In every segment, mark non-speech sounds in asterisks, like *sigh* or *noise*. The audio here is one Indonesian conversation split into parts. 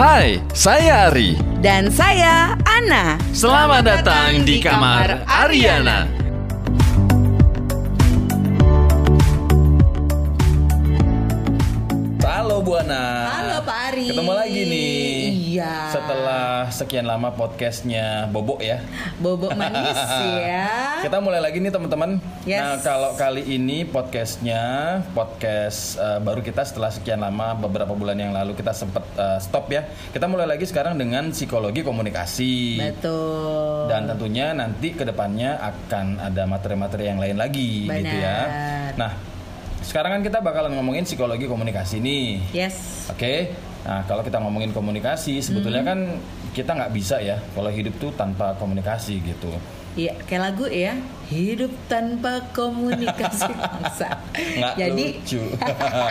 Hai, saya Ari. Dan saya Ana. Selamat datang di kamar Ariana. Halo sekian lama podcastnya Bobo ya. Bobok *laughs* manis ya. Kita mulai lagi nih teman-teman. Yes. Nah kalau kali ini podcastnya podcast eh, baru kita setelah sekian lama beberapa bulan yang lalu kita sempat eh, stop ya. Kita mulai lagi sekarang dengan psikologi komunikasi. Betul. Dan tentunya nanti ke depannya akan ada materi-materi yang lain lagi gitu ya. Benar. Nah sekarang kan kita bakalan ngomongin psikologi komunikasi nih. Yes. Oke, nah kalau kita ngomongin komunikasi, sebetulnya Hmm. kan kita nggak bisa ya kalau hidup tuh tanpa komunikasi gitu. Iya, kayak lagu ya. Hidup tanpa komunikasi *laughs* bangsa. Nggak Jadi lucu.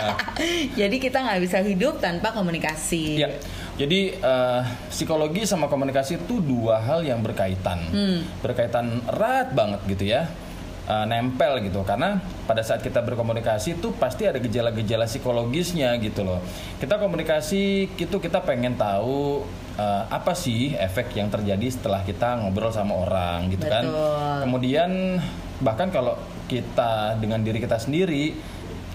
*laughs* Jadi kita nggak bisa hidup tanpa komunikasi. Ya, jadi eh, psikologi sama komunikasi itu dua hal yang berkaitan, Hmm. berkaitan erat banget gitu ya, Eh, nempel gitu. Karena pada saat kita berkomunikasi itu pasti ada gejala-gejala psikologisnya gitu loh. Kita komunikasi itu kita pengen tahu eh, apa sih efek yang terjadi setelah kita ngobrol sama orang gitu kan. Betul. Kemudian bahkan kalau kita dengan diri kita sendiri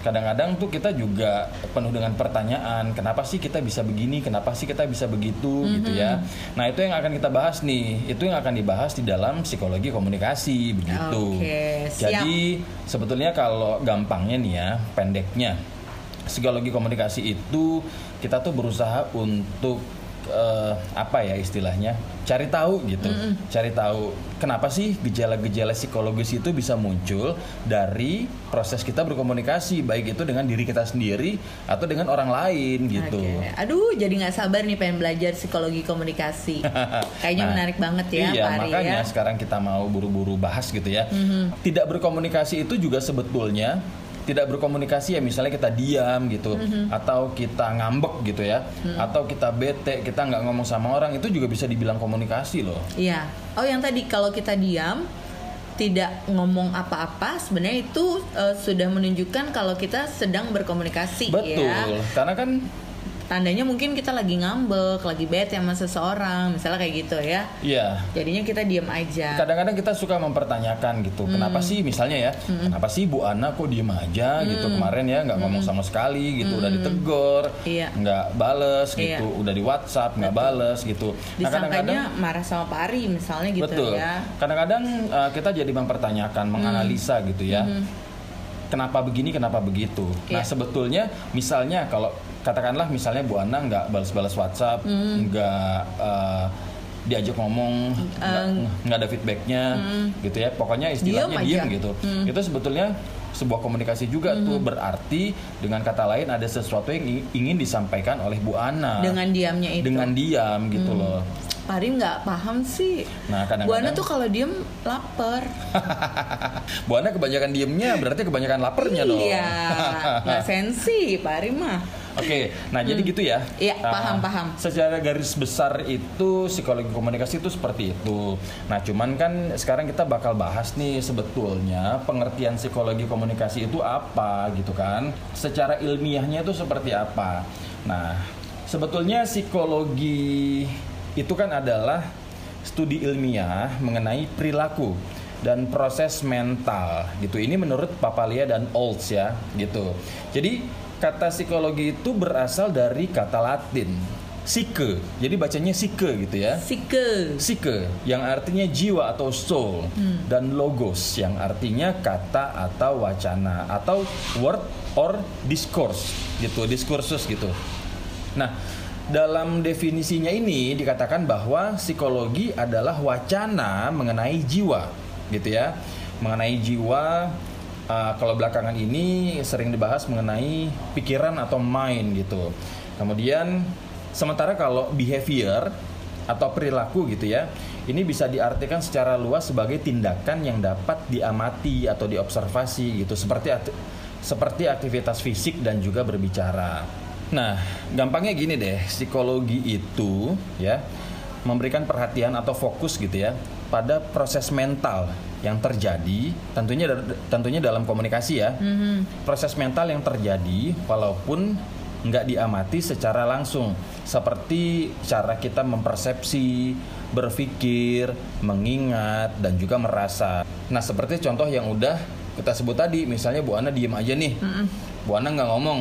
kadang-kadang tuh kita juga penuh dengan pertanyaan kenapa sih kita bisa begini kenapa sih kita bisa begitu gitu ya. Nah itu yang akan kita bahas nih. Itu yang akan dibahas di dalam psikologi komunikasi begitu. Oke, siap. jadi sebetulnya kalau gampangnya nih ya pendeknya. Psikologi komunikasi itu kita tuh berusaha untuk eh, apa ya istilahnya cari tahu gitu cari tahu kenapa sih gejala-gejala psikologis itu bisa muncul dari proses kita berkomunikasi baik itu dengan diri kita sendiri atau dengan orang lain gitu Oke. Aduh, jadi nggak sabar nih pengen belajar psikologi komunikasi. *laughs* Kayaknya Nah, menarik banget ya, iya, Pak Ari makanya ya. Sekarang kita mau buru-buru bahas gitu ya. Tidak berkomunikasi itu juga sebetulnya tidak berkomunikasi ya misalnya kita diam gitu Mhm. atau kita ngambek gitu ya atau kita bete kita nggak ngomong sama orang itu juga bisa dibilang komunikasi loh Iya. Oh, yang tadi kalau kita diam tidak ngomong apa-apa, sebenarnya itu eh, sudah menunjukkan kalau kita sedang berkomunikasi betul ya. karena kan Tandanya mungkin kita lagi ngambek, lagi bete sama seseorang, misalnya kayak gitu ya. ya Jadinya kita diam aja. kadang-kadang kita suka mempertanyakan gitu kenapa sih misalnya ya kenapa sih Bu Ana kok diem aja gitu? Kemarin ya nggak ngomong sama sekali gitu udah ditegur Iya. nggak bales Iya. gitu udah di WhatsApp nggak bales gitu. Nah, Disangkanya marah sama Pak Ari misalnya gitu betul. ya. kadang-kadang uh, kita jadi mempertanyakan menganalisa gitu ya. Kenapa begini kenapa begitu? Nah Iya. sebetulnya misalnya kalau katakanlah misalnya Bu Ana nggak balas-balas WhatsApp nggak uh, diajak ngomong nggak nggak ada feedbacknya gitu ya pokoknya istilahnya Diem diem, aja. gitu itu sebetulnya sebuah komunikasi juga tuh berarti dengan kata lain ada sesuatu yang ingin disampaikan oleh Bu Ana Dengan diamnya itu. dengan diam gitu loh Pak Ari nggak paham sih. Nah, Bu Ana kadang-kadang- tuh kalau diem lapar. *laughs* Bu Ana kebanyakan diemnya berarti kebanyakan lapernya dong. Iya, *laughs* nggak sensi Pak Ari mah. Oke, nah jadi gitu ya. Iya, Nah, paham, paham. Secara garis besar itu psikologi komunikasi itu seperti itu. Nah, cuman kan sekarang kita bakal bahas nih sebetulnya pengertian psikologi komunikasi itu apa gitu kan. Secara ilmiahnya itu seperti apa. Nah, sebetulnya psikologi itu kan adalah studi ilmiah mengenai perilaku dan proses mental gitu. Ini menurut Papalia dan Olds ya gitu. Jadi kata psikologi itu berasal dari kata Latin psyche. Jadi bacanya psyche gitu ya. Sike. Psyche yang artinya jiwa atau soul dan logos yang artinya kata atau wacana atau word or discourse gitu, diskursus gitu. Nah, dalam definisinya ini dikatakan bahwa psikologi adalah wacana mengenai jiwa, gitu ya. Mengenai jiwa uh, kalau belakangan ini sering dibahas mengenai pikiran atau mind gitu. Kemudian sementara kalau behavior atau perilaku gitu ya, ini bisa diartikan secara luas sebagai tindakan yang dapat diamati atau diobservasi gitu, seperti seperti aktivitas fisik dan juga berbicara. Nah, gampangnya gini deh, psikologi itu ya memberikan perhatian atau fokus gitu ya pada proses mental yang terjadi tentunya tentunya dalam komunikasi ya. Proses mental yang terjadi walaupun nggak diamati secara langsung. Seperti cara kita mempersepsi, berpikir, mengingat, dan juga merasa. Nah, seperti contoh yang udah kita sebut tadi, misalnya Bu Ana diem aja nih, Bu Ana nggak ngomong,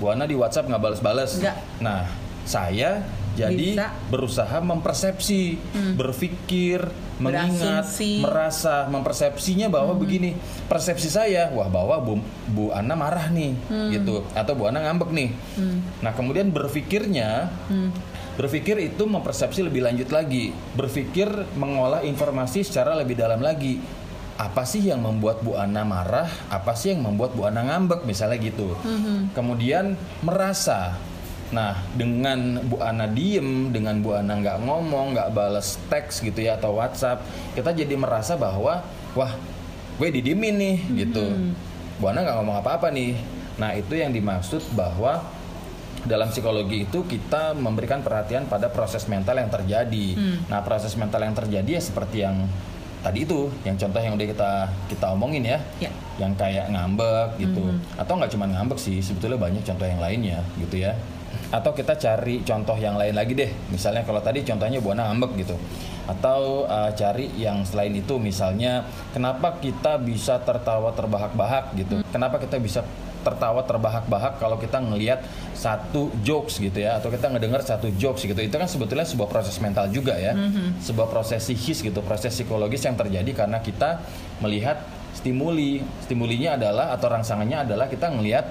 Bu Ana di WhatsApp nggak bales-bales. Nggak. Nah, saya jadi Bisa. berusaha mempersepsi, berpikir, mengingat, Berasumsi. merasa, mempersepsinya bahwa begini, persepsi saya, wah bahwa Bu, Bu Ana marah nih, gitu, atau Bu Ana ngambek nih. Nah kemudian berpikirnya, berpikir itu mempersepsi lebih lanjut lagi, berpikir mengolah informasi secara lebih dalam lagi. Apa sih yang membuat Bu Ana marah? Apa sih yang membuat Bu Ana ngambek? Misalnya gitu. Kemudian merasa, Nah, dengan Bu Ana diem, dengan Bu Ana nggak ngomong, nggak bales teks gitu ya atau WhatsApp, kita jadi merasa bahwa wah, gue didiemin nih gitu. Bu Ana nggak ngomong apa-apa nih. Nah, itu yang dimaksud bahwa dalam psikologi itu kita memberikan perhatian pada proses mental yang terjadi. Nah, proses mental yang terjadi ya seperti yang tadi itu, yang contoh yang udah kita kita omongin ya, Ya. yang kayak ngambek gitu, atau nggak cuma ngambek sih, sebetulnya banyak contoh yang lainnya gitu ya. Atau kita cari contoh yang lain lagi deh, misalnya kalau tadi contohnya buana ngambek gitu, atau uh, cari yang selain itu, misalnya kenapa kita bisa tertawa terbahak-bahak gitu, kenapa kita bisa tertawa terbahak-bahak kalau kita ngelihat satu jokes gitu ya? Atau kita ngedengar satu jokes gitu. Itu kan sebetulnya sebuah proses mental juga ya. Sebuah proses psikis gitu. Proses psikologis yang terjadi karena kita melihat stimuli. Stimulinya adalah atau rangsangannya adalah kita ngelihat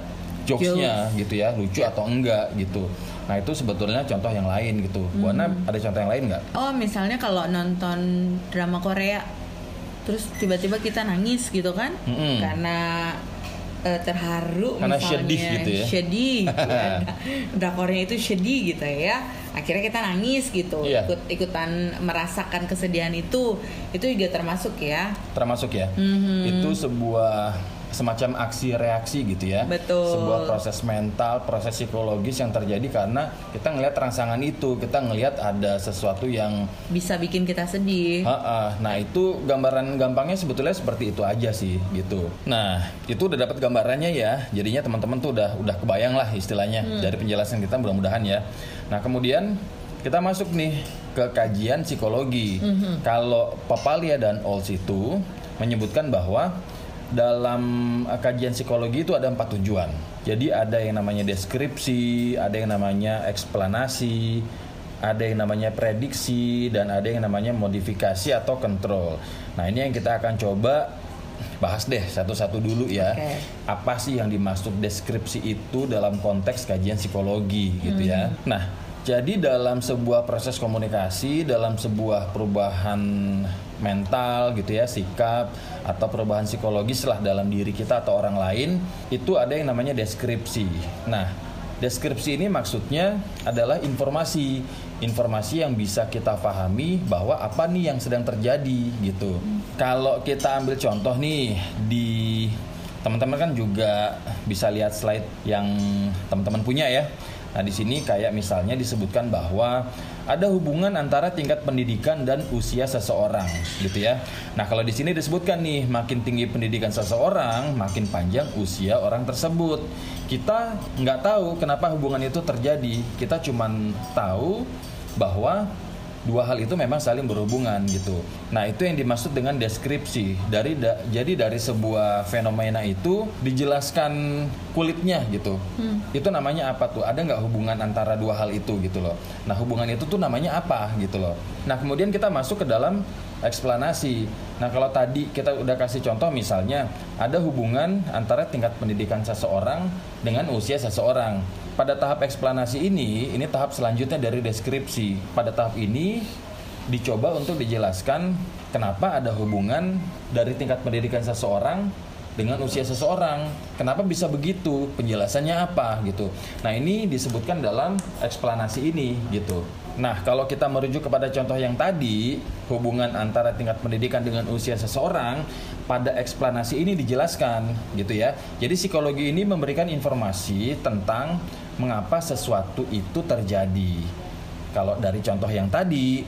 jokesnya gitu ya lucu atau enggak gitu nah itu sebetulnya contoh yang lain gitu Buana ada contoh yang lain nggak Oh, misalnya kalau nonton drama Korea terus tiba-tiba kita nangis gitu kan? Mm-mm. Karena eh, terharu Karena misalnya sedih gitu ya. Sedih. *laughs* ya. Drakornya itu sedih gitu ya. Akhirnya kita nangis gitu. Iya. Ikut ikutan merasakan kesedihan itu. Itu juga termasuk ya. termasuk ya Mhm. itu sebuah semacam aksi reaksi gitu ya. Betul. sebuah proses mental proses psikologis yang terjadi karena kita ngelihat rangsangan itu. Kita ngelihat ada sesuatu yang Bisa bikin kita sedih. Ha-ha. nah itu gambaran gampangnya sebetulnya seperti itu aja sih gitu. Nah itu udah dapat gambarannya ya. Jadinya teman-teman tuh udah udah kebayang lah istilahnya dari penjelasan kita mudah-mudahan ya. Nah kemudian kita masuk nih ke kajian psikologi. Kalau Papalia dan Ols itu menyebutkan bahwa dalam eh, kajian psikologi itu ada empat tujuan. Jadi ada yang namanya deskripsi, ada yang namanya eksplanasi, ada yang namanya prediksi, dan ada yang namanya modifikasi atau kontrol. Nah ini yang kita akan coba bahas deh satu-satu dulu ya. Oke. Apa sih yang dimaksud deskripsi itu dalam konteks kajian psikologi gitu ya. Nah jadi dalam sebuah proses komunikasi, dalam sebuah perubahan mental gitu ya, sikap atau perubahan psikologis lah dalam diri kita atau orang lain, itu ada yang namanya deskripsi. Nah, deskripsi ini maksudnya adalah informasi, informasi yang bisa kita pahami bahwa apa nih yang sedang terjadi gitu. Kalau kita ambil contoh nih di teman-teman kan juga bisa lihat slide yang teman-teman punya ya. Nah, di sini kayak misalnya disebutkan bahwa ada hubungan antara tingkat pendidikan dan usia seseorang, gitu ya. Nah, kalau di sini disebutkan nih, makin tinggi pendidikan seseorang, makin panjang usia orang tersebut. Kita nggak tahu kenapa hubungan itu terjadi. Kita cuman tahu bahwa dua hal itu memang saling berhubungan gitu. Nah itu yang dimaksud dengan deskripsi dari da- jadi dari sebuah fenomena itu dijelaskan kulitnya gitu. Itu namanya apa tuh? Ada nggak hubungan antara dua hal itu gitu loh? Nah hubungan itu tuh namanya apa gitu loh? Nah kemudian kita masuk ke dalam eksplanasi. Nah kalau tadi kita udah kasih contoh misalnya ada hubungan antara tingkat pendidikan seseorang dengan usia seseorang. Pada tahap eksplanasi ini, ini tahap selanjutnya dari deskripsi. Pada tahap ini dicoba untuk dijelaskan kenapa ada hubungan dari tingkat pendidikan seseorang dengan usia seseorang. Kenapa bisa begitu? Penjelasannya apa gitu. Nah, ini disebutkan dalam eksplanasi ini gitu. Nah, kalau kita merujuk kepada contoh yang tadi, hubungan antara tingkat pendidikan dengan usia seseorang pada eksplanasi ini dijelaskan gitu ya. Jadi psikologi ini memberikan informasi tentang mengapa sesuatu itu terjadi. Kalau dari contoh yang tadi,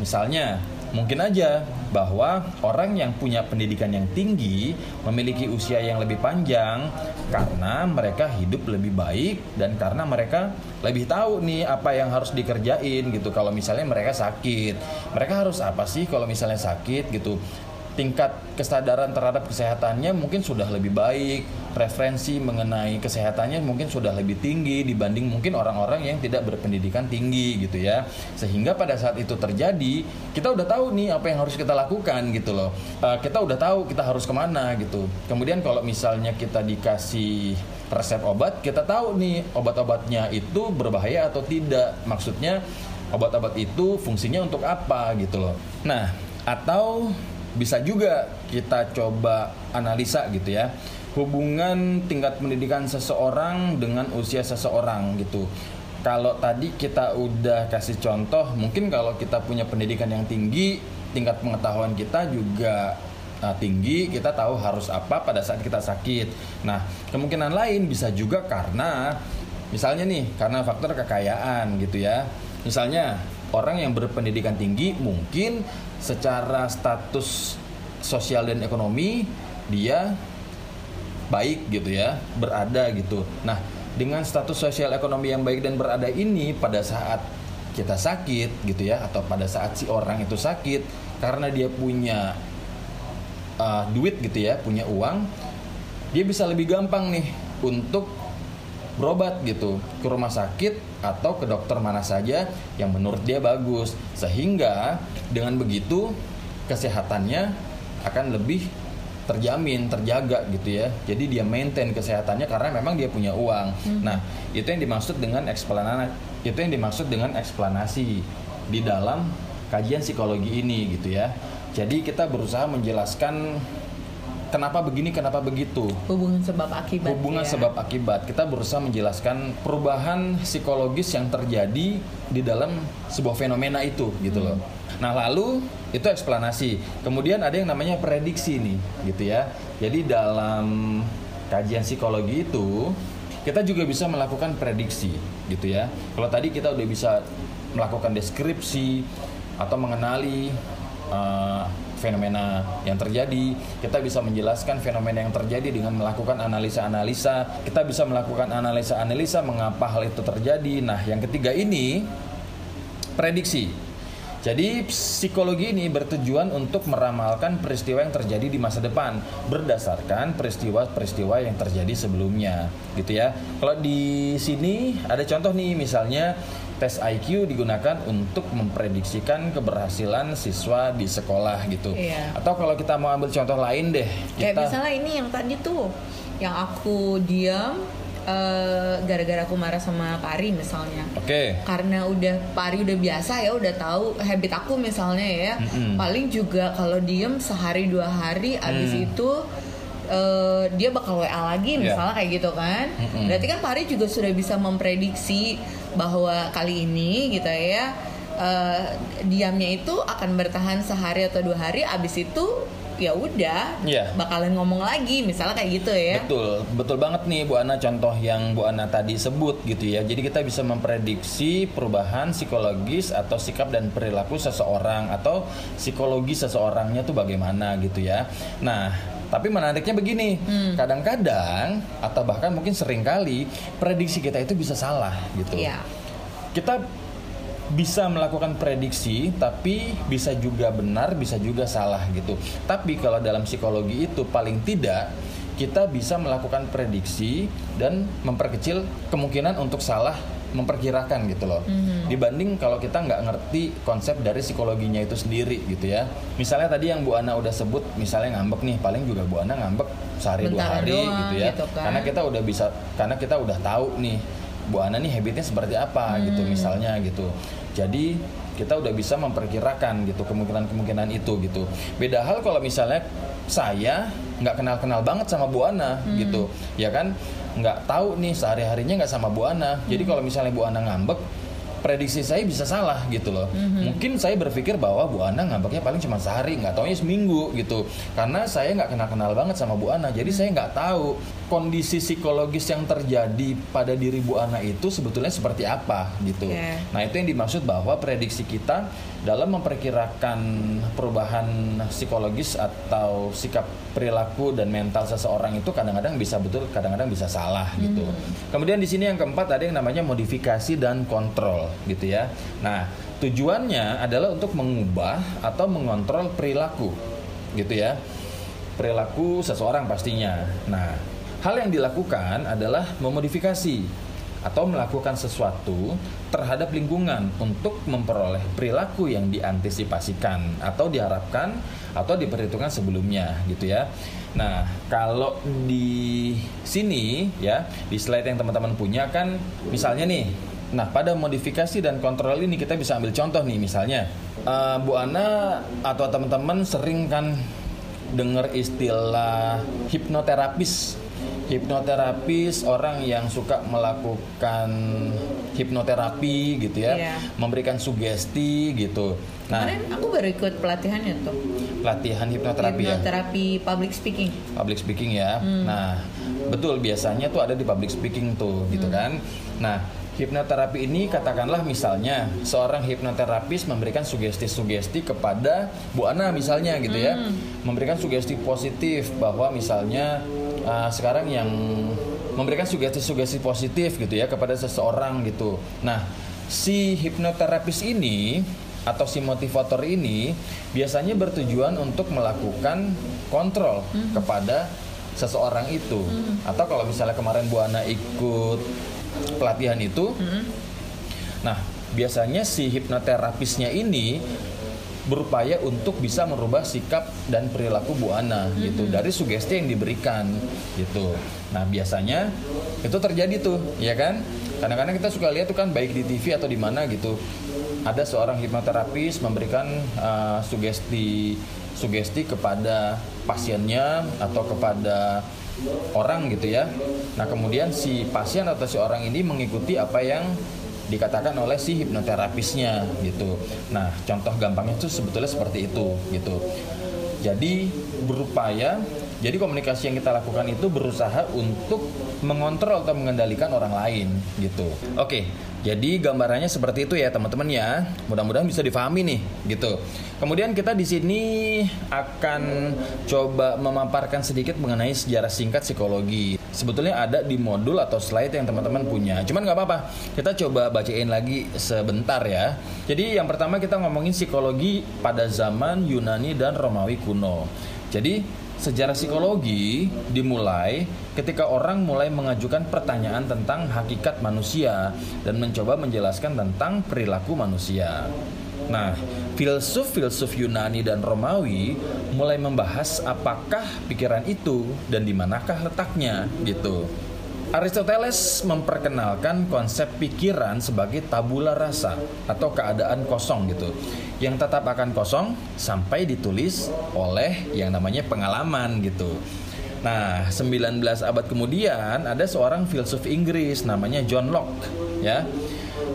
misalnya mungkin aja bahwa orang yang punya pendidikan yang tinggi memiliki usia yang lebih panjang karena mereka hidup lebih baik dan karena mereka lebih tahu nih apa yang harus dikerjain gitu kalau misalnya mereka sakit mereka harus apa sih kalau misalnya sakit gitu tingkat kesadaran terhadap kesehatannya mungkin sudah lebih baik, referensi mengenai kesehatannya mungkin sudah lebih tinggi dibanding mungkin orang-orang yang tidak berpendidikan tinggi gitu ya. Sehingga pada saat itu terjadi, kita udah tahu nih apa yang harus kita lakukan gitu loh. Uh, kita udah tahu kita harus ke mana gitu. Kemudian kalau misalnya kita dikasih resep obat, kita tahu nih obat-obatnya itu berbahaya atau tidak. Maksudnya obat-obat itu fungsinya untuk apa gitu loh. Nah, atau bisa juga kita coba analisa gitu ya. Hubungan tingkat pendidikan seseorang dengan usia seseorang gitu. Kalau tadi kita udah kasih contoh mungkin kalau kita punya pendidikan yang tinggi tingkat pengetahuan kita juga uh, tinggi kita tahu harus apa pada saat kita sakit. Nah kemungkinan lain bisa juga karena misalnya nih karena faktor kekayaan gitu ya. Misalnya orang yang berpendidikan tinggi mungkin secara status sosial dan ekonomi dia baik gitu ya, berada gitu. Nah, dengan status sosial ekonomi yang baik dan berada ini pada saat kita sakit gitu ya atau pada saat si orang itu sakit karena dia punya uh, duit gitu ya, punya uang, dia bisa lebih gampang nih untuk berobat gitu ke rumah sakit atau ke dokter mana saja yang menurut dia bagus sehingga dengan begitu kesehatannya akan lebih terjamin, terjaga gitu ya. Jadi dia maintain kesehatannya karena memang dia punya uang. Hmm. Nah, itu yang dimaksud dengan eksplanasi itu yang dimaksud dengan eksplanasi di dalam kajian psikologi ini gitu ya. Jadi kita berusaha menjelaskan kenapa begini, kenapa begitu. Hubungan sebab akibat. Hubungan ya. sebab akibat. Kita berusaha menjelaskan perubahan psikologis yang terjadi di dalam sebuah fenomena itu gitu hmm. loh. Nah, lalu itu eksplanasi. Kemudian ada yang namanya prediksi nih, gitu ya. Jadi dalam kajian psikologi itu kita juga bisa melakukan prediksi, gitu ya. Kalau tadi kita udah bisa melakukan deskripsi atau mengenali uh, fenomena yang terjadi, kita bisa menjelaskan fenomena yang terjadi dengan melakukan analisa-analisa. Kita bisa melakukan analisa-analisa mengapa hal itu terjadi. Nah, yang ketiga ini prediksi. Jadi psikologi ini bertujuan untuk meramalkan peristiwa yang terjadi di masa depan berdasarkan peristiwa-peristiwa yang terjadi sebelumnya, gitu ya. Kalau di sini ada contoh nih, misalnya tes IQ digunakan untuk memprediksikan keberhasilan siswa di sekolah gitu. Iya. Atau kalau kita mau ambil contoh lain deh, kita... kayak misalnya ini yang tadi tuh, yang aku diam gara eh, gara-gara aku marah sama Pari misalnya. Oke. Okay. Karena udah Pari udah biasa ya, udah tahu habit aku misalnya ya. Mm-hmm. Paling juga kalau diem sehari dua hari, abis mm. itu uh, dia bakal WA lagi iya. misalnya yeah. kayak gitu kan. Mm-hmm. Berarti kan Pari juga sudah bisa memprediksi bahwa kali ini gitu ya. Uh, diamnya itu akan bertahan sehari atau dua hari, abis itu ya udah yeah. bakalan ngomong lagi misalnya kayak gitu ya betul betul banget nih Bu Ana contoh yang Bu Ana tadi sebut gitu ya jadi kita bisa memprediksi perubahan psikologis atau sikap dan perilaku seseorang atau psikologi seseorangnya tuh bagaimana gitu ya nah tapi menariknya begini, hmm. kadang-kadang atau bahkan mungkin sering kali prediksi kita itu bisa salah gitu. Yeah. Kita bisa melakukan prediksi tapi bisa juga benar bisa juga salah gitu tapi kalau dalam psikologi itu paling tidak kita bisa melakukan prediksi dan memperkecil kemungkinan untuk salah memperkirakan gitu loh mm-hmm. dibanding kalau kita nggak ngerti konsep dari psikologinya itu sendiri gitu ya misalnya tadi yang Bu Ana udah sebut misalnya ngambek nih paling juga Bu Ana ngambek sehari Bentar dua hari doang, gitu ya gitu kan. karena kita udah bisa karena kita udah tahu nih Bu Ana nih habitnya seperti apa gitu hmm. gitu misalnya gitu jadi kita udah bisa memperkirakan gitu kemungkinan-kemungkinan itu gitu beda hal kalau misalnya saya nggak kenal-kenal banget sama Bu Ana hmm. gitu ya kan nggak tahu nih sehari harinya nggak sama Bu Ana hmm. jadi kalau misalnya Bu Ana ngambek prediksi saya bisa salah gitu loh. Mm-hmm. Mungkin saya berpikir bahwa Bu Ana ngambeknya paling cuma sehari, nggak taunya seminggu gitu. Karena saya nggak kenal-kenal banget sama Bu Ana, jadi mm-hmm. saya nggak tahu kondisi psikologis yang terjadi pada diri Bu Ana itu sebetulnya seperti apa gitu. Yeah. Nah, itu yang dimaksud bahwa prediksi kita dalam memperkirakan perubahan psikologis atau sikap perilaku dan mental seseorang itu kadang-kadang bisa betul, kadang-kadang bisa salah gitu. Hmm. Kemudian di sini yang keempat ada yang namanya modifikasi dan kontrol gitu ya. Nah, tujuannya adalah untuk mengubah atau mengontrol perilaku gitu ya. Perilaku seseorang pastinya. Nah, Hal yang dilakukan adalah memodifikasi atau melakukan sesuatu terhadap lingkungan untuk memperoleh perilaku yang diantisipasikan atau diharapkan atau diperhitungkan sebelumnya gitu ya. Nah, kalau di sini ya, di slide yang teman-teman punya kan misalnya nih Nah, pada modifikasi dan kontrol ini kita bisa ambil contoh nih misalnya uh, Bu Ana atau teman-teman sering kan dengar istilah hipnoterapis hipnoterapis orang yang suka melakukan hipnoterapi gitu ya, yeah. memberikan sugesti gitu. Nah, kemarin aku baru ikut pelatihannya tuh. Pelatihan hipnoterapi, ya? hipnoterapi ya. public speaking. Public speaking ya. Hmm. Nah, betul biasanya tuh ada di public speaking tuh gitu hmm. kan. Nah, hipnoterapi ini katakanlah misalnya seorang hipnoterapis memberikan sugesti-sugesti kepada Bu Ana misalnya gitu ya. Hmm. Memberikan sugesti positif bahwa misalnya uh, sekarang yang memberikan sugesti-sugesti positif gitu ya kepada seseorang gitu. Nah, si hipnoterapis ini atau si motivator ini biasanya bertujuan untuk melakukan kontrol mm-hmm. kepada seseorang itu. Mm-hmm. Atau kalau misalnya kemarin Bu Ana ikut pelatihan itu, mm-hmm. nah biasanya si hipnoterapisnya ini berupaya untuk bisa merubah sikap dan perilaku Bu Ana mm-hmm. gitu dari sugesti yang diberikan gitu. Nah biasanya itu terjadi tuh, ya kan? Kadang-kadang kita suka lihat tuh kan baik di TV atau di mana gitu. Ada seorang hipnoterapis memberikan uh, sugesti sugesti kepada pasiennya atau kepada orang gitu ya. Nah kemudian si pasien atau si orang ini mengikuti apa yang dikatakan oleh si hipnoterapisnya gitu. Nah, contoh gampangnya itu sebetulnya seperti itu gitu. Jadi berupaya jadi komunikasi yang kita lakukan itu berusaha untuk mengontrol atau mengendalikan orang lain gitu. Oke, jadi gambarannya seperti itu ya teman-teman ya. Mudah-mudahan bisa difahami nih gitu. Kemudian kita di sini akan coba memaparkan sedikit mengenai sejarah singkat psikologi sebetulnya ada di modul atau slide yang teman-teman punya. Cuman nggak apa-apa, kita coba bacain lagi sebentar ya. Jadi yang pertama kita ngomongin psikologi pada zaman Yunani dan Romawi kuno. Jadi sejarah psikologi dimulai ketika orang mulai mengajukan pertanyaan tentang hakikat manusia dan mencoba menjelaskan tentang perilaku manusia. Nah, filsuf-filsuf Yunani dan Romawi mulai membahas apakah pikiran itu dan di manakah letaknya gitu. Aristoteles memperkenalkan konsep pikiran sebagai tabula rasa atau keadaan kosong gitu yang tetap akan kosong sampai ditulis oleh yang namanya pengalaman gitu. Nah, 19 abad kemudian ada seorang filsuf Inggris namanya John Locke ya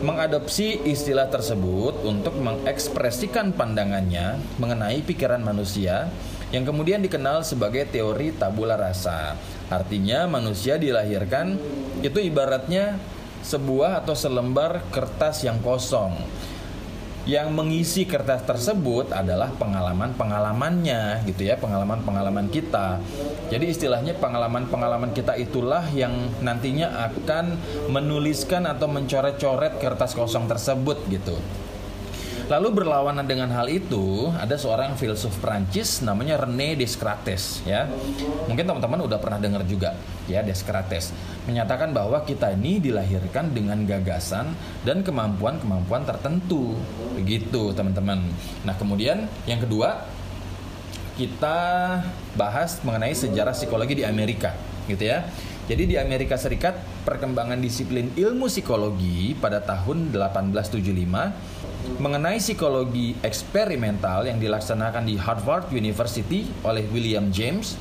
mengadopsi istilah tersebut untuk mengekspresikan pandangannya mengenai pikiran manusia yang kemudian dikenal sebagai teori tabula rasa. Artinya manusia dilahirkan itu ibaratnya sebuah atau selembar kertas yang kosong yang mengisi kertas tersebut adalah pengalaman-pengalamannya gitu ya pengalaman-pengalaman kita. Jadi istilahnya pengalaman-pengalaman kita itulah yang nantinya akan menuliskan atau mencoret-coret kertas kosong tersebut gitu Lalu berlawanan dengan hal itu, ada seorang filsuf Prancis namanya René Descartes ya. Mungkin teman-teman udah pernah dengar juga ya Descartes menyatakan bahwa kita ini dilahirkan dengan gagasan dan kemampuan-kemampuan tertentu. Begitu, teman-teman. Nah, kemudian yang kedua kita bahas mengenai sejarah psikologi di Amerika, gitu ya. Jadi di Amerika Serikat perkembangan disiplin ilmu psikologi pada tahun 1875 mengenai psikologi eksperimental yang dilaksanakan di Harvard University oleh William James.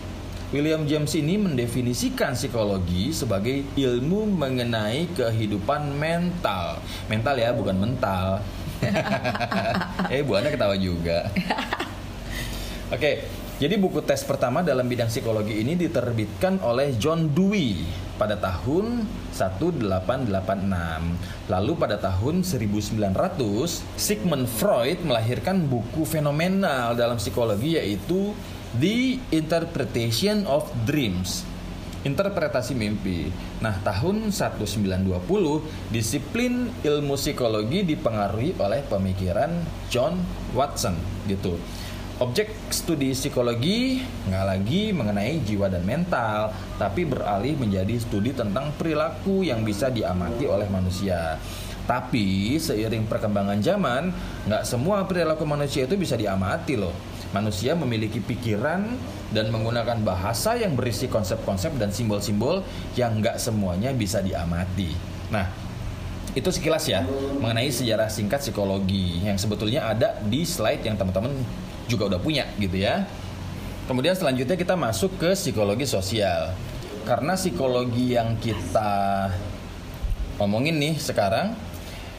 William James ini mendefinisikan psikologi sebagai ilmu mengenai kehidupan mental. Mental ya, bukan mental. *laughs* eh, Bu Anda ketawa juga. *laughs* Oke, okay. Jadi buku tes pertama dalam bidang psikologi ini diterbitkan oleh John Dewey pada tahun 1886. Lalu pada tahun 1900, Sigmund Freud melahirkan buku fenomenal dalam psikologi yaitu The Interpretation of Dreams. Interpretasi mimpi. Nah, tahun 1920, disiplin ilmu psikologi dipengaruhi oleh pemikiran John Watson gitu. Objek studi psikologi nggak lagi mengenai jiwa dan mental, tapi beralih menjadi studi tentang perilaku yang bisa diamati oleh manusia. Tapi seiring perkembangan zaman, nggak semua perilaku manusia itu bisa diamati loh. Manusia memiliki pikiran dan menggunakan bahasa yang berisi konsep-konsep dan simbol-simbol yang nggak semuanya bisa diamati. Nah, itu sekilas ya mengenai sejarah singkat psikologi yang sebetulnya ada di slide yang teman-teman juga udah punya gitu ya. Kemudian selanjutnya kita masuk ke psikologi sosial. Karena psikologi yang kita ngomongin nih sekarang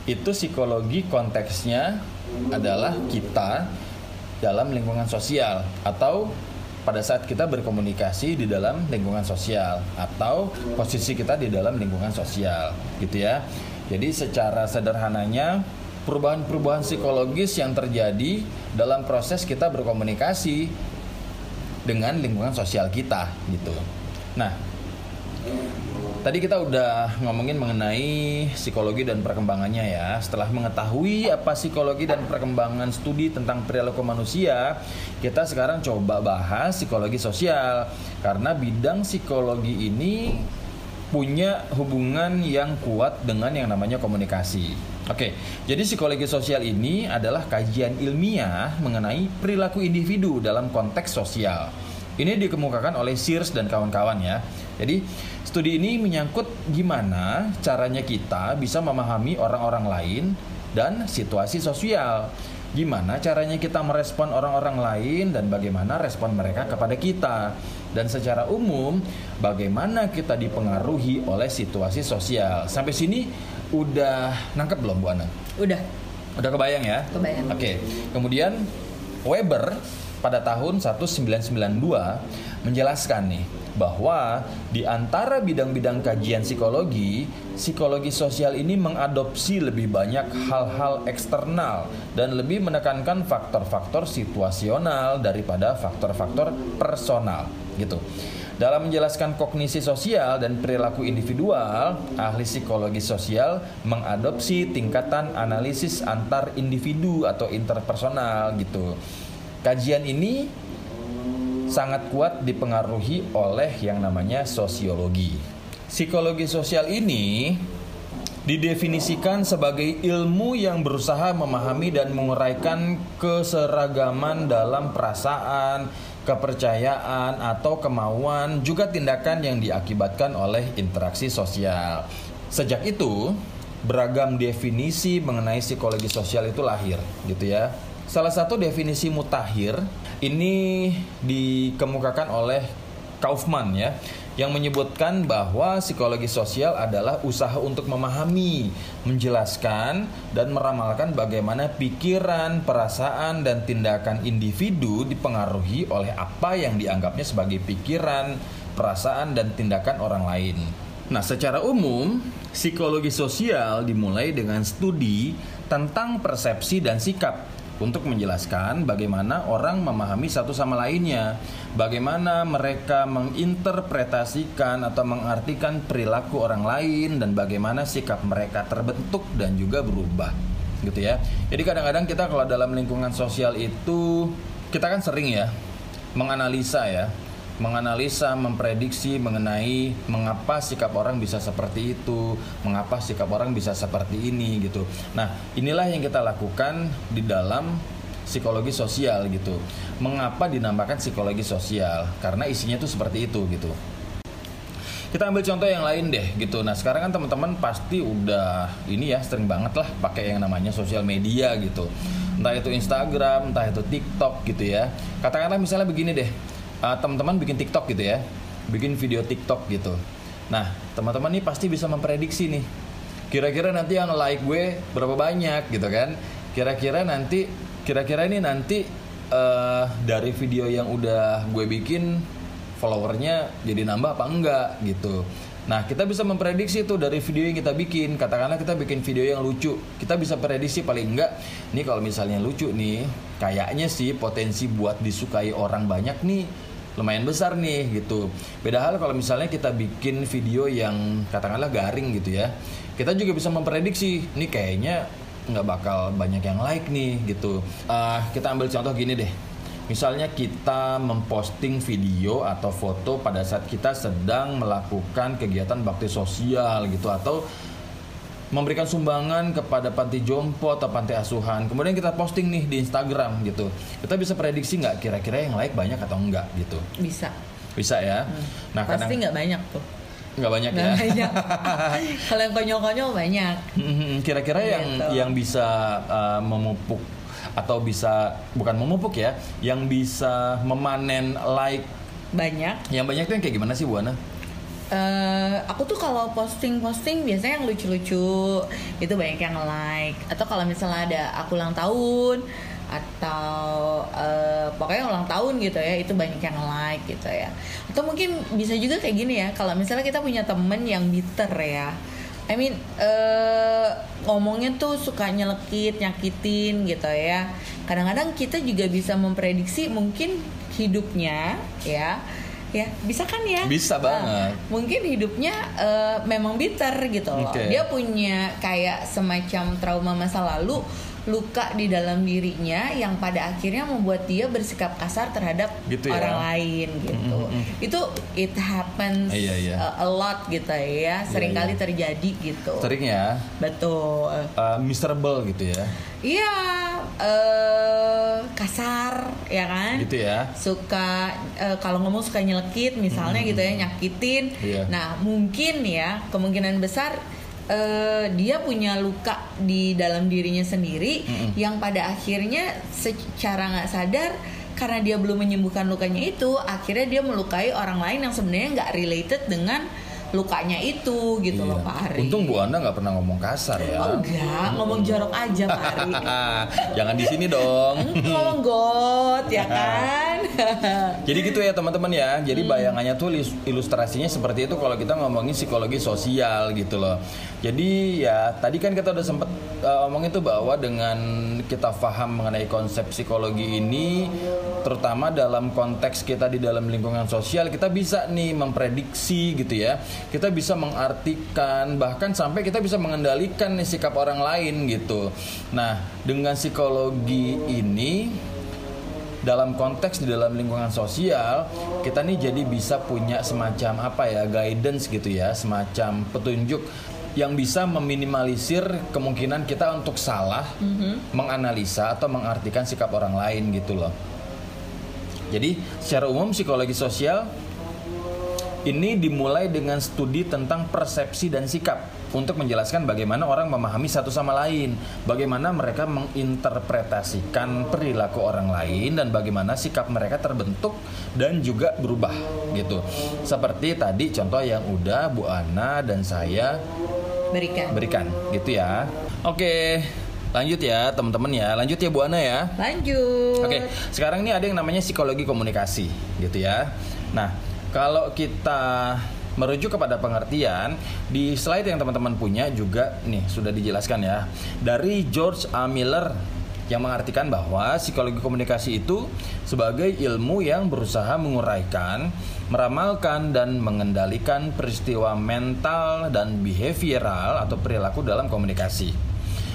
itu psikologi konteksnya adalah kita dalam lingkungan sosial atau pada saat kita berkomunikasi di dalam lingkungan sosial atau posisi kita di dalam lingkungan sosial gitu ya. Jadi secara sederhananya perubahan-perubahan psikologis yang terjadi dalam proses kita berkomunikasi dengan lingkungan sosial kita gitu. Nah, tadi kita udah ngomongin mengenai psikologi dan perkembangannya ya. Setelah mengetahui apa psikologi dan perkembangan studi tentang perilaku manusia, kita sekarang coba bahas psikologi sosial karena bidang psikologi ini punya hubungan yang kuat dengan yang namanya komunikasi. Oke, jadi psikologi sosial ini adalah kajian ilmiah mengenai perilaku individu dalam konteks sosial. Ini dikemukakan oleh Sears dan kawan-kawan ya. Jadi studi ini menyangkut gimana caranya kita bisa memahami orang-orang lain dan situasi sosial. Gimana caranya kita merespon orang-orang lain dan bagaimana respon mereka kepada kita. Dan secara umum, bagaimana kita dipengaruhi oleh situasi sosial. Sampai sini udah nangkep belum Bu Ana? Udah. Udah kebayang ya? Kebayang. Oke. Kemudian Weber pada tahun 1992 menjelaskan nih bahwa di antara bidang-bidang kajian psikologi, psikologi sosial ini mengadopsi lebih banyak hal-hal eksternal dan lebih menekankan faktor-faktor situasional daripada faktor-faktor personal gitu. Dalam menjelaskan kognisi sosial dan perilaku individual, ahli psikologi sosial mengadopsi tingkatan analisis antar individu atau interpersonal gitu. Kajian ini sangat kuat dipengaruhi oleh yang namanya sosiologi. Psikologi sosial ini didefinisikan sebagai ilmu yang berusaha memahami dan menguraikan keseragaman dalam perasaan, kepercayaan atau kemauan juga tindakan yang diakibatkan oleh interaksi sosial. Sejak itu, beragam definisi mengenai psikologi sosial itu lahir, gitu ya. Salah satu definisi mutakhir ini dikemukakan oleh Kaufman ya yang menyebutkan bahwa psikologi sosial adalah usaha untuk memahami, menjelaskan, dan meramalkan bagaimana pikiran, perasaan, dan tindakan individu dipengaruhi oleh apa yang dianggapnya sebagai pikiran, perasaan, dan tindakan orang lain. Nah, secara umum, psikologi sosial dimulai dengan studi tentang persepsi dan sikap untuk menjelaskan bagaimana orang memahami satu sama lainnya, bagaimana mereka menginterpretasikan atau mengartikan perilaku orang lain dan bagaimana sikap mereka terbentuk dan juga berubah gitu ya. Jadi kadang-kadang kita kalau dalam lingkungan sosial itu kita kan sering ya menganalisa ya menganalisa, memprediksi mengenai mengapa sikap orang bisa seperti itu, mengapa sikap orang bisa seperti ini gitu. Nah, inilah yang kita lakukan di dalam psikologi sosial gitu. Mengapa dinamakan psikologi sosial? Karena isinya tuh seperti itu gitu. Kita ambil contoh yang lain deh gitu. Nah sekarang kan teman-teman pasti udah ini ya sering banget lah pakai yang namanya sosial media gitu. Entah itu Instagram, entah itu TikTok gitu ya. Katakanlah misalnya begini deh uh, teman-teman bikin TikTok gitu ya, bikin video TikTok gitu. Nah, teman-teman nih pasti bisa memprediksi nih. Kira-kira nanti yang like gue berapa banyak gitu kan? Kira-kira nanti kira-kira ini nanti uh, dari video yang udah gue bikin followernya jadi nambah apa enggak gitu. Nah, kita bisa memprediksi tuh dari video yang kita bikin. Katakanlah kita bikin video yang lucu. Kita bisa prediksi paling enggak nih kalau misalnya lucu nih, kayaknya sih potensi buat disukai orang banyak nih lumayan besar nih gitu. Beda hal kalau misalnya kita bikin video yang katakanlah garing gitu ya. Kita juga bisa memprediksi nih kayaknya nggak bakal banyak yang like nih gitu. Uh, kita ambil contoh gini deh Misalnya kita memposting video atau foto pada saat kita sedang melakukan kegiatan bakti sosial gitu atau memberikan sumbangan kepada panti jompo atau panti asuhan. Kemudian kita posting nih di Instagram gitu. Kita bisa prediksi nggak kira-kira yang like banyak atau enggak gitu? Bisa. Bisa ya. Hmm. Nah, pasti nggak banyak tuh. Nggak banyak gak ya. Banyak. *laughs* Kalau yang konyol-konyol banyak. Hmm, kira-kira yang gitu. yang bisa uh, memupuk atau bisa bukan memupuk ya, yang bisa memanen like banyak. Yang banyak tuh yang kayak gimana sih Bu Ana? Uh, aku tuh kalau posting-posting biasanya yang lucu-lucu. Itu banyak yang like. Atau kalau misalnya ada aku ulang tahun atau uh, pokoknya ulang tahun gitu ya itu banyak yang like gitu ya. Atau mungkin bisa juga kayak gini ya kalau misalnya kita punya temen yang bitter ya. I mean uh, ngomongnya tuh suka nyelekit, nyakitin gitu ya. Kadang-kadang kita juga bisa memprediksi mungkin hidupnya ya ya bisa kan ya? Bisa banget. uh, mungkin hidupnya uh, memang bitter gitu loh. Okay. dia punya kayak semacam trauma masa lalu luka di dalam dirinya yang pada akhirnya membuat dia bersikap kasar terhadap gitu ya? orang lain gitu. Mm -hmm. Itu it happens iya, iya. A, a lot gitu ya, sering iya, kali iya. terjadi gitu. Sering ya. Betul. Uh, miserable gitu ya. Iya, uh, kasar ya kan? Gitu ya. Suka uh, kalau ngomong suka nyelekit misalnya mm -hmm. gitu ya, nyakitin. Iya. Nah, mungkin ya kemungkinan besar uh, dia punya luka di dalam dirinya sendiri mm -hmm. yang pada akhirnya secara nggak sadar karena dia belum menyembuhkan lukanya itu akhirnya dia melukai orang lain yang sebenarnya nggak related dengan lukanya itu gitu iya. loh Pak Ari. Untung Bu Anda nggak pernah ngomong kasar ya. Oh enggak, ngomong jorok aja Pak Ari. *laughs* Jangan di sini dong. ngomong got ya kan. *laughs* Jadi gitu ya teman-teman ya. Jadi hmm. bayangannya tuh ilustrasinya seperti itu kalau kita ngomongin psikologi sosial gitu loh. Jadi ya tadi kan kita udah sempet uh, ngomong itu bahwa dengan kita paham mengenai konsep psikologi ini terutama dalam konteks kita di dalam lingkungan sosial kita bisa nih memprediksi gitu ya. Kita bisa mengartikan bahkan sampai kita bisa mengendalikan nih sikap orang lain gitu. Nah dengan psikologi ini dalam konteks di dalam lingkungan sosial kita nih jadi bisa punya semacam apa ya guidance gitu ya semacam petunjuk yang bisa meminimalisir kemungkinan kita untuk salah mm -hmm. menganalisa atau mengartikan sikap orang lain gitu loh jadi secara umum psikologi sosial ini dimulai dengan studi tentang persepsi dan sikap untuk menjelaskan bagaimana orang memahami satu sama lain, bagaimana mereka menginterpretasikan perilaku orang lain dan bagaimana sikap mereka terbentuk dan juga berubah gitu. Seperti tadi contoh yang udah Bu Ana dan saya berikan. Berikan gitu ya. Oke. Lanjut ya teman-teman ya, lanjut ya Bu Ana ya. Lanjut. Oke, sekarang ini ada yang namanya psikologi komunikasi, gitu ya. Nah, kalau kita merujuk kepada pengertian di slide yang teman-teman punya juga nih sudah dijelaskan ya dari George A. Miller yang mengartikan bahwa psikologi komunikasi itu sebagai ilmu yang berusaha menguraikan, meramalkan dan mengendalikan peristiwa mental dan behavioral atau perilaku dalam komunikasi.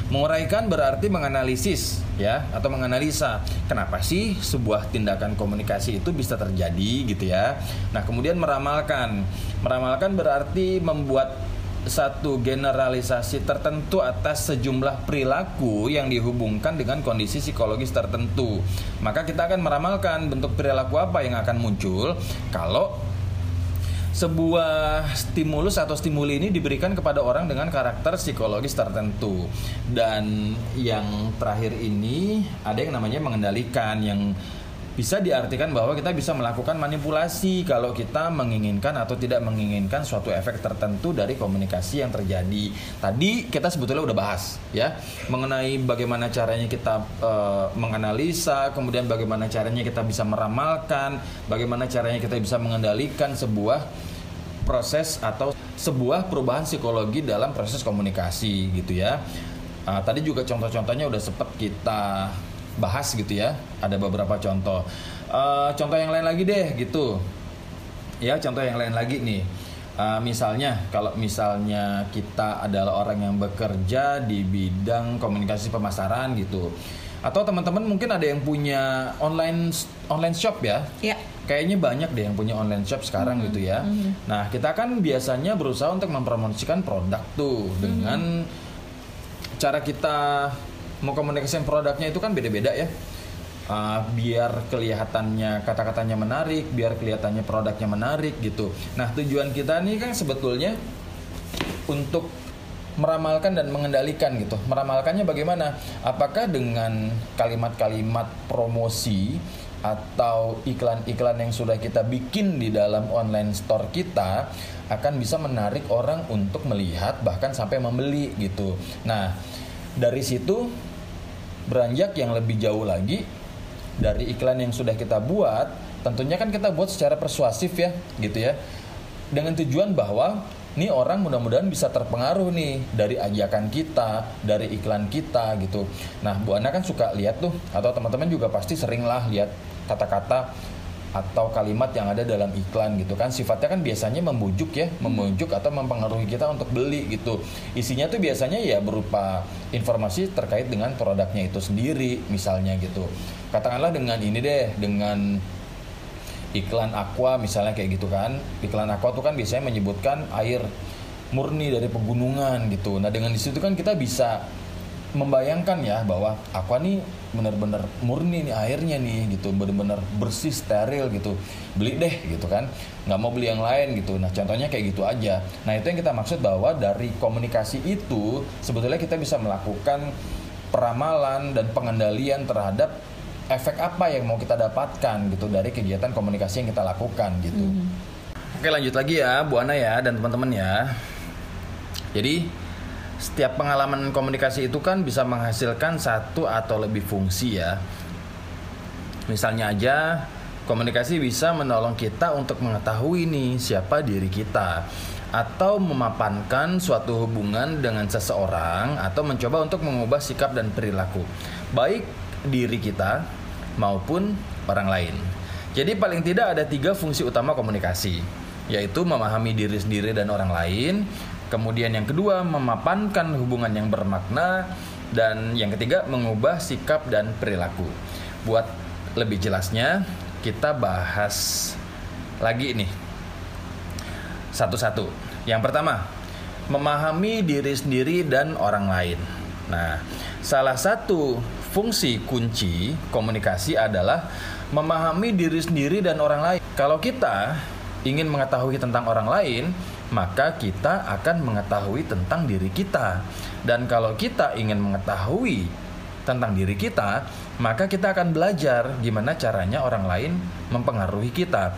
Menguraikan berarti menganalisis ya atau menganalisa kenapa sih sebuah tindakan komunikasi itu bisa terjadi gitu ya. Nah, kemudian meramalkan. Meramalkan berarti membuat satu generalisasi tertentu atas sejumlah perilaku yang dihubungkan dengan kondisi psikologis tertentu. Maka kita akan meramalkan bentuk perilaku apa yang akan muncul kalau sebuah stimulus atau stimuli ini diberikan kepada orang dengan karakter psikologis tertentu dan yang terakhir ini ada yang namanya mengendalikan yang bisa diartikan bahwa kita bisa melakukan manipulasi kalau kita menginginkan atau tidak menginginkan suatu efek tertentu dari komunikasi yang terjadi. Tadi kita sebetulnya udah bahas ya mengenai bagaimana caranya kita uh, menganalisa, kemudian bagaimana caranya kita bisa meramalkan, bagaimana caranya kita bisa mengendalikan sebuah proses atau sebuah perubahan psikologi dalam proses komunikasi gitu ya. Uh, tadi juga contoh-contohnya udah sempat kita bahas gitu ya. Ada beberapa contoh. Uh, contoh yang lain lagi deh gitu. Ya, contoh yang lain lagi nih. Uh, misalnya kalau misalnya kita adalah orang yang bekerja di bidang komunikasi pemasaran gitu. Atau teman-teman mungkin ada yang punya online online shop ya. Iya. Kayaknya banyak deh yang punya online shop sekarang mm-hmm. gitu ya. Mm-hmm. Nah, kita kan biasanya berusaha untuk mempromosikan produk tuh mm-hmm. dengan cara kita mau komunikasikan produknya itu kan beda-beda ya. Uh, biar kelihatannya kata-katanya menarik, biar kelihatannya produknya menarik gitu. Nah tujuan kita nih kan sebetulnya untuk meramalkan dan mengendalikan gitu. Meramalkannya bagaimana? Apakah dengan kalimat-kalimat promosi atau iklan-iklan yang sudah kita bikin di dalam online store kita akan bisa menarik orang untuk melihat bahkan sampai membeli gitu. Nah, dari situ beranjak yang lebih jauh lagi dari iklan yang sudah kita buat tentunya kan kita buat secara persuasif ya gitu ya dengan tujuan bahwa nih orang mudah-mudahan bisa terpengaruh nih dari ajakan kita, dari iklan kita gitu. Nah, Bu Ana kan suka lihat tuh atau teman-teman juga pasti sering lah lihat kata-kata atau kalimat yang ada dalam iklan gitu kan. Sifatnya kan biasanya membujuk ya membujuk atau mempengaruhi kita untuk beli gitu. Isinya tuh biasanya ya berupa informasi terkait dengan produknya itu sendiri misalnya gitu. Katakanlah dengan ini deh dengan iklan aqua misalnya kayak gitu kan. Iklan aqua tuh kan biasanya menyebutkan air murni dari pegunungan gitu. Nah dengan di situ kan kita bisa membayangkan ya bahwa aqua nih benar-benar murni nih airnya nih gitu benar-benar bersih steril gitu. Beli deh gitu kan. Nggak mau beli yang lain gitu. Nah contohnya kayak gitu aja. Nah itu yang kita maksud bahwa dari komunikasi itu sebetulnya kita bisa melakukan peramalan dan pengendalian terhadap efek apa yang mau kita dapatkan gitu dari kegiatan komunikasi yang kita lakukan gitu. Mm. oke lanjut lagi ya Bu Ana ya dan teman-teman ya. Jadi setiap pengalaman komunikasi itu kan bisa menghasilkan satu atau lebih fungsi ya. Misalnya aja komunikasi bisa menolong kita untuk mengetahui nih siapa diri kita atau memapankan suatu hubungan dengan seseorang atau mencoba untuk mengubah sikap dan perilaku baik diri kita maupun orang lain. Jadi paling tidak ada tiga fungsi utama komunikasi yaitu memahami diri sendiri dan orang lain, Kemudian yang kedua memapankan hubungan yang bermakna dan yang ketiga mengubah sikap dan perilaku. Buat lebih jelasnya kita bahas lagi ini satu-satu. Yang pertama, memahami diri sendiri dan orang lain. Nah, salah satu fungsi kunci komunikasi adalah memahami diri sendiri dan orang lain. Kalau kita ingin mengetahui tentang orang lain, maka kita akan mengetahui tentang diri kita. Dan kalau kita ingin mengetahui tentang diri kita, maka kita akan belajar gimana caranya orang lain mempengaruhi kita.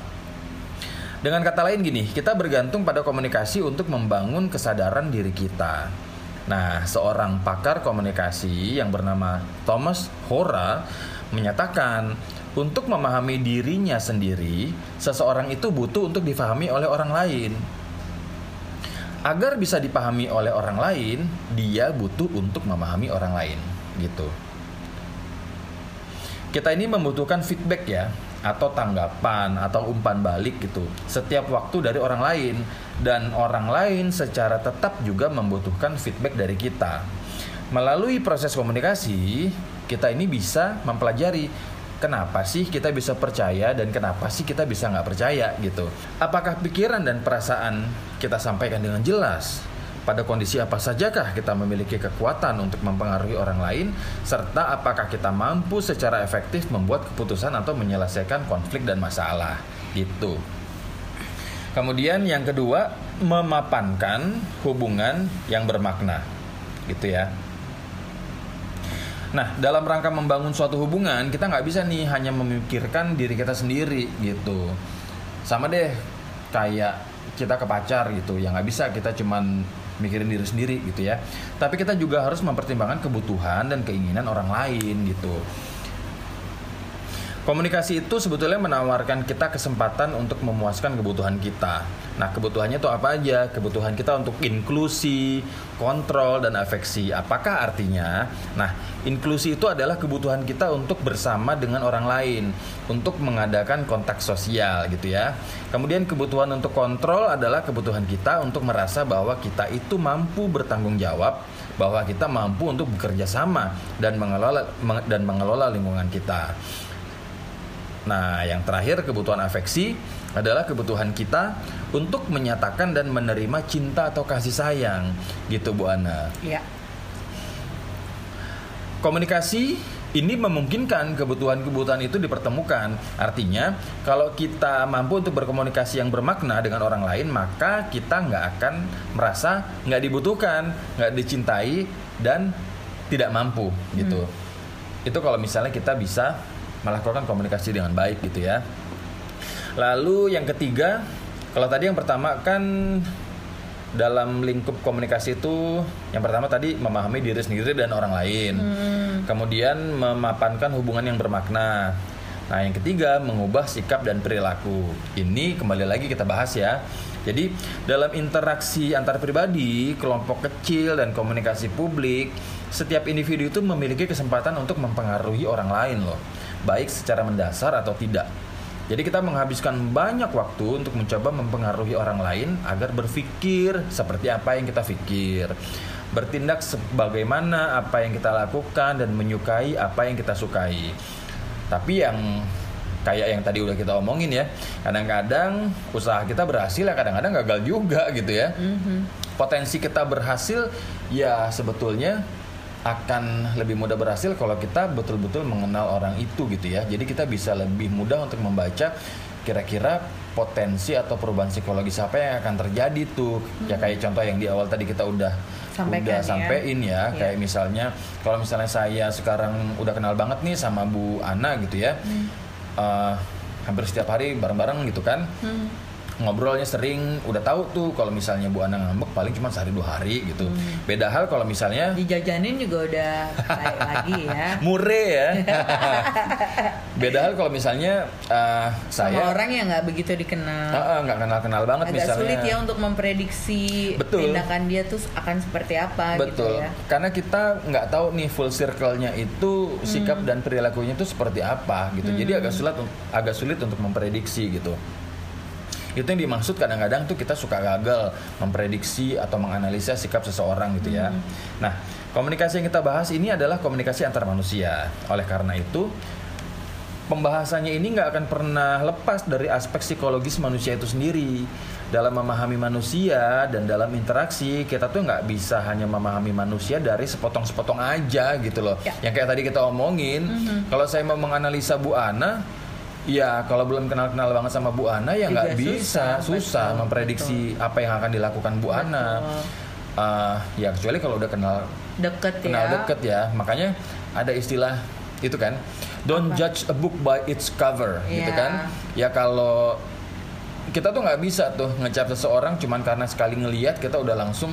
Dengan kata lain gini, kita bergantung pada komunikasi untuk membangun kesadaran diri kita. Nah, seorang pakar komunikasi yang bernama Thomas Hora menyatakan untuk memahami dirinya sendiri, seseorang itu butuh untuk difahami oleh orang lain agar bisa dipahami oleh orang lain, dia butuh untuk memahami orang lain, gitu. Kita ini membutuhkan feedback ya, atau tanggapan atau umpan balik gitu setiap waktu dari orang lain dan orang lain secara tetap juga membutuhkan feedback dari kita. Melalui proses komunikasi, kita ini bisa mempelajari kenapa sih kita bisa percaya dan kenapa sih kita bisa nggak percaya gitu. Apakah pikiran dan perasaan kita sampaikan dengan jelas? Pada kondisi apa sajakah kita memiliki kekuatan untuk mempengaruhi orang lain, serta apakah kita mampu secara efektif membuat keputusan atau menyelesaikan konflik dan masalah, gitu. Kemudian yang kedua, memapankan hubungan yang bermakna, gitu ya. Nah, dalam rangka membangun suatu hubungan, kita nggak bisa nih hanya memikirkan diri kita sendiri gitu. Sama deh kayak kita ke pacar gitu, yang nggak bisa kita cuman mikirin diri sendiri gitu ya. Tapi kita juga harus mempertimbangkan kebutuhan dan keinginan orang lain gitu. Komunikasi itu sebetulnya menawarkan kita kesempatan untuk memuaskan kebutuhan kita. Nah, kebutuhannya itu apa aja? Kebutuhan kita untuk inklusi, kontrol, dan afeksi. Apakah artinya? Nah, inklusi itu adalah kebutuhan kita untuk bersama dengan orang lain, untuk mengadakan kontak sosial gitu ya. Kemudian kebutuhan untuk kontrol adalah kebutuhan kita untuk merasa bahwa kita itu mampu bertanggung jawab, bahwa kita mampu untuk bekerja sama dan mengelola dan mengelola lingkungan kita. Nah, yang terakhir kebutuhan afeksi adalah kebutuhan kita untuk menyatakan dan menerima cinta atau kasih sayang, gitu Bu Ana. Iya. Komunikasi ini memungkinkan kebutuhan-kebutuhan itu dipertemukan. Artinya, kalau kita mampu untuk berkomunikasi yang bermakna dengan orang lain, maka kita nggak akan merasa nggak dibutuhkan, nggak dicintai, dan tidak mampu, gitu. Hmm. Itu kalau misalnya kita bisa melakukan komunikasi dengan baik gitu ya. Lalu yang ketiga, kalau tadi yang pertama kan dalam lingkup komunikasi itu yang pertama tadi memahami diri sendiri dan orang lain. Hmm. Kemudian memapankan hubungan yang bermakna. Nah, yang ketiga mengubah sikap dan perilaku. Ini kembali lagi kita bahas ya. Jadi, dalam interaksi antar pribadi, kelompok kecil dan komunikasi publik, setiap individu itu memiliki kesempatan untuk mempengaruhi orang lain loh baik secara mendasar atau tidak. Jadi kita menghabiskan banyak waktu untuk mencoba mempengaruhi orang lain agar berpikir seperti apa yang kita pikir. Bertindak sebagaimana apa yang kita lakukan dan menyukai apa yang kita sukai. Tapi yang kayak yang tadi udah kita omongin ya, kadang-kadang usaha kita berhasil ya kadang-kadang gagal juga gitu ya. Mm -hmm. Potensi kita berhasil ya sebetulnya akan lebih mudah berhasil kalau kita betul-betul mengenal orang itu gitu ya. Jadi kita bisa lebih mudah untuk membaca kira-kira potensi atau perubahan psikologis apa yang akan terjadi tuh. Ya hmm. Ya kayak contoh yang di awal tadi kita udah Sampaikan udah ya. sampein ya, ya. kayak misalnya kalau misalnya saya sekarang udah kenal banget nih sama Bu Ana gitu ya. Hmm. Uh, hampir setiap hari bareng-bareng gitu kan. Hmm ngobrolnya sering udah tahu tuh kalau misalnya Bu Ana ngambek paling cuma sehari dua hari gitu hmm. beda hal kalau misalnya dijajanin juga udah *laughs* lagi ya mure ya *laughs* beda hal kalau misalnya uh, saya Sama orang yang nggak begitu dikenal nggak uh, kenal kenal banget agak misalnya sulit ya untuk memprediksi Betul. tindakan dia tuh akan seperti apa gitu Betul. gitu ya karena kita nggak tahu nih full circle-nya itu sikap hmm. dan perilakunya itu seperti apa gitu hmm. jadi agak sulit agak sulit untuk memprediksi gitu itu yang dimaksud kadang-kadang tuh kita suka gagal memprediksi atau menganalisa sikap seseorang gitu ya. Hmm. Nah, komunikasi yang kita bahas ini adalah komunikasi antar manusia. Oleh karena itu, pembahasannya ini nggak akan pernah lepas dari aspek psikologis manusia itu sendiri. Dalam memahami manusia dan dalam interaksi, kita tuh nggak bisa hanya memahami manusia dari sepotong-sepotong aja gitu loh. Ya. Yang kayak tadi kita omongin, mm -hmm. kalau saya mau menganalisa Bu Ana, Iya, kalau belum kenal-kenal banget sama Bu Ana ya nggak bisa, susah, susah memprediksi betul. apa yang akan dilakukan Bu betul. Ana. Uh, ya kecuali kalau udah kenal deket kenal ya. deket ya. Makanya ada istilah itu kan, don't apa? judge a book by its cover, yeah. gitu iya. kan? Ya kalau kita tuh nggak bisa tuh ngecap seseorang cuman karena sekali ngelihat kita udah langsung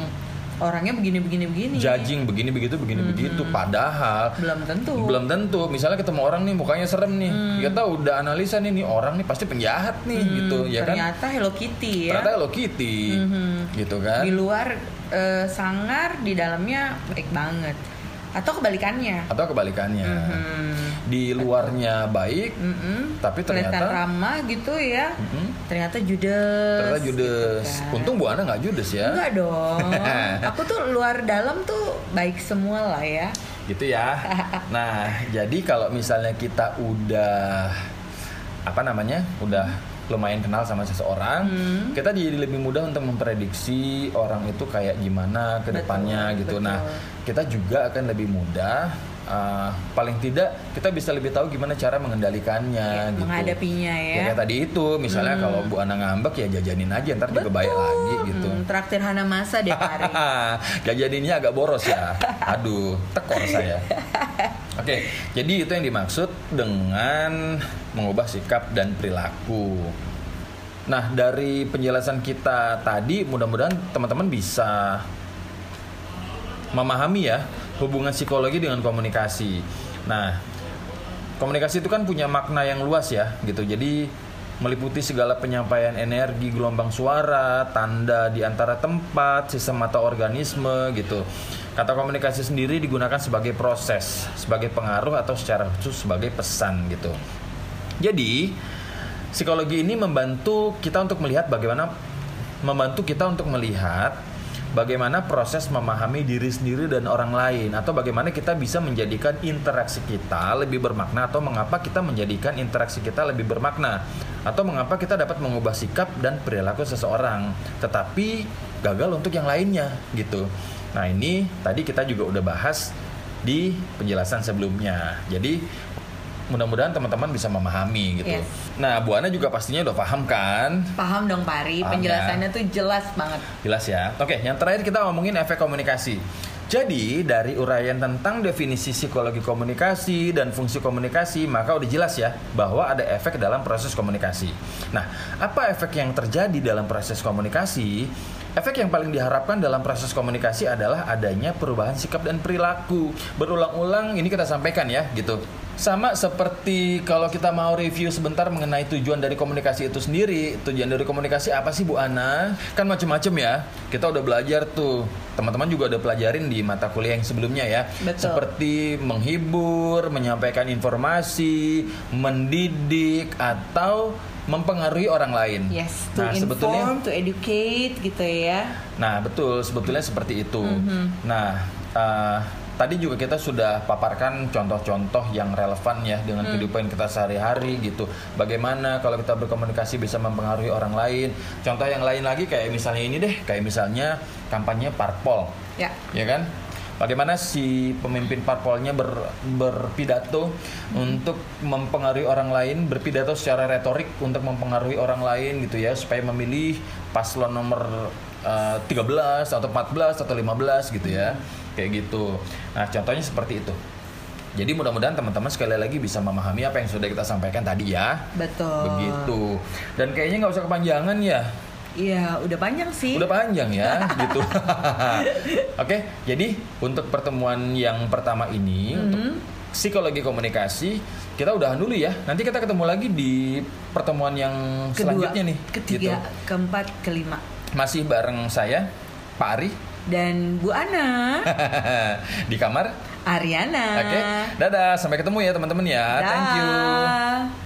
orangnya begini begini begini. Judging begini begitu begini hmm. begitu. Padahal belum tentu. Belum tentu. Misalnya ketemu orang nih mukanya serem nih. Hmm. kita udah analisa nih nih orang nih pasti penjahat nih hmm. gitu ya ternyata kan? Ternyata Hello Kitty ya. Ternyata Hello Kitty hmm. gitu kan? Di luar uh, sangar di dalamnya baik banget atau kebalikannya atau kebalikannya mm-hmm. di luarnya baik mm-hmm. tapi ternyata Kelihatan ramah gitu ya mm-hmm. ternyata judes ternyata judes gitu kan. untung bu Ana nggak judes ya enggak dong *laughs* aku tuh luar dalam tuh baik semua lah ya gitu ya *laughs* nah jadi kalau misalnya kita udah apa namanya udah lumayan kenal sama seseorang, hmm. kita jadi lebih mudah untuk memprediksi orang itu kayak gimana ke depannya gitu. Betul. Nah, kita juga akan lebih mudah uh, paling tidak kita bisa lebih tahu gimana cara mengendalikannya Ya, gitu. menghadapinya ya. kayak tadi itu misalnya kalau Bu Ana ngambek ya jajanin aja ntar juga baik lagi gitu. Hmm, traktir Hana Masa deh Pari. *laughs* jajaninnya agak boros ya. *laughs* Aduh, tekor saya. Oke, jadi itu yang dimaksud dengan mengubah sikap dan perilaku. Nah, dari penjelasan kita tadi, mudah-mudahan teman-teman bisa memahami ya hubungan psikologi dengan komunikasi. Nah, komunikasi itu kan punya makna yang luas ya, gitu. Jadi meliputi segala penyampaian energi, gelombang suara, tanda di antara tempat, sistem atau organisme gitu. Kata komunikasi sendiri digunakan sebagai proses, sebagai pengaruh atau secara khusus sebagai pesan gitu. Jadi, psikologi ini membantu kita untuk melihat bagaimana membantu kita untuk melihat bagaimana proses memahami diri sendiri dan orang lain atau bagaimana kita bisa menjadikan interaksi kita lebih bermakna atau mengapa kita menjadikan interaksi kita lebih bermakna atau mengapa kita dapat mengubah sikap dan perilaku seseorang tetapi gagal untuk yang lainnya gitu. Nah, ini tadi kita juga udah bahas di penjelasan sebelumnya. Jadi mudah-mudahan teman-teman bisa memahami gitu. Yes. Nah, Bu Ana juga pastinya udah paham kan? Paham dong Pari, Paham penjelasannya tuh jelas banget. Jelas ya. Oke, yang terakhir kita ngomongin efek komunikasi. Jadi dari uraian tentang definisi psikologi komunikasi dan fungsi komunikasi, maka udah jelas ya bahwa ada efek dalam proses komunikasi. Nah, apa efek yang terjadi dalam proses komunikasi? Efek yang paling diharapkan dalam proses komunikasi adalah adanya perubahan sikap dan perilaku. Berulang-ulang ini kita sampaikan ya, gitu. Sama seperti kalau kita mau review sebentar mengenai tujuan dari komunikasi itu sendiri. Tujuan dari komunikasi apa sih Bu Ana? Kan macam-macam ya. Kita udah belajar tuh. Teman-teman juga udah pelajarin di mata kuliah yang sebelumnya ya. Betul. Seperti menghibur, menyampaikan informasi, mendidik atau mempengaruhi orang lain. Yes, to nah, inform, sebetulnya to educate gitu ya. Nah, betul, sebetulnya seperti itu. Mm-hmm. Nah, eh, tadi juga kita sudah paparkan contoh-contoh yang relevan ya Mm. dengan kehidupan kita sehari-hari gitu. Bagaimana kalau kita berkomunikasi bisa mempengaruhi orang lain. Contoh yang lain lagi kayak misalnya ini deh, kayak misalnya kampanye parpol, Ya. ya kan? Bagaimana si pemimpin parpolnya ber- berpidato untuk mempengaruhi orang lain, berpidato secara retorik untuk mempengaruhi orang lain gitu ya, supaya memilih paslon nomor eh, 13 atau 14 atau 15 gitu ya. Kayak gitu. Nah, contohnya seperti itu. Jadi mudah-mudahan teman-teman sekali lagi bisa memahami apa yang sudah kita sampaikan tadi ya. Betul. Begitu. Dan kayaknya nggak usah kepanjangan ya. Iya, udah panjang sih. Udah panjang ya, *laughs* gitu. *laughs* Oke, jadi untuk pertemuan yang pertama ini untuk psikologi komunikasi kita udahan dulu ya. Nanti kita ketemu lagi di pertemuan yang Kedua, selanjutnya nih. ketiga, gitu. keempat, kelima. Masih bareng saya, Pak Ari, Dan Bu Ana, *laughs* di kamar. Ariana. Oke, dadah. Sampai ketemu ya teman-teman ya. Thank you.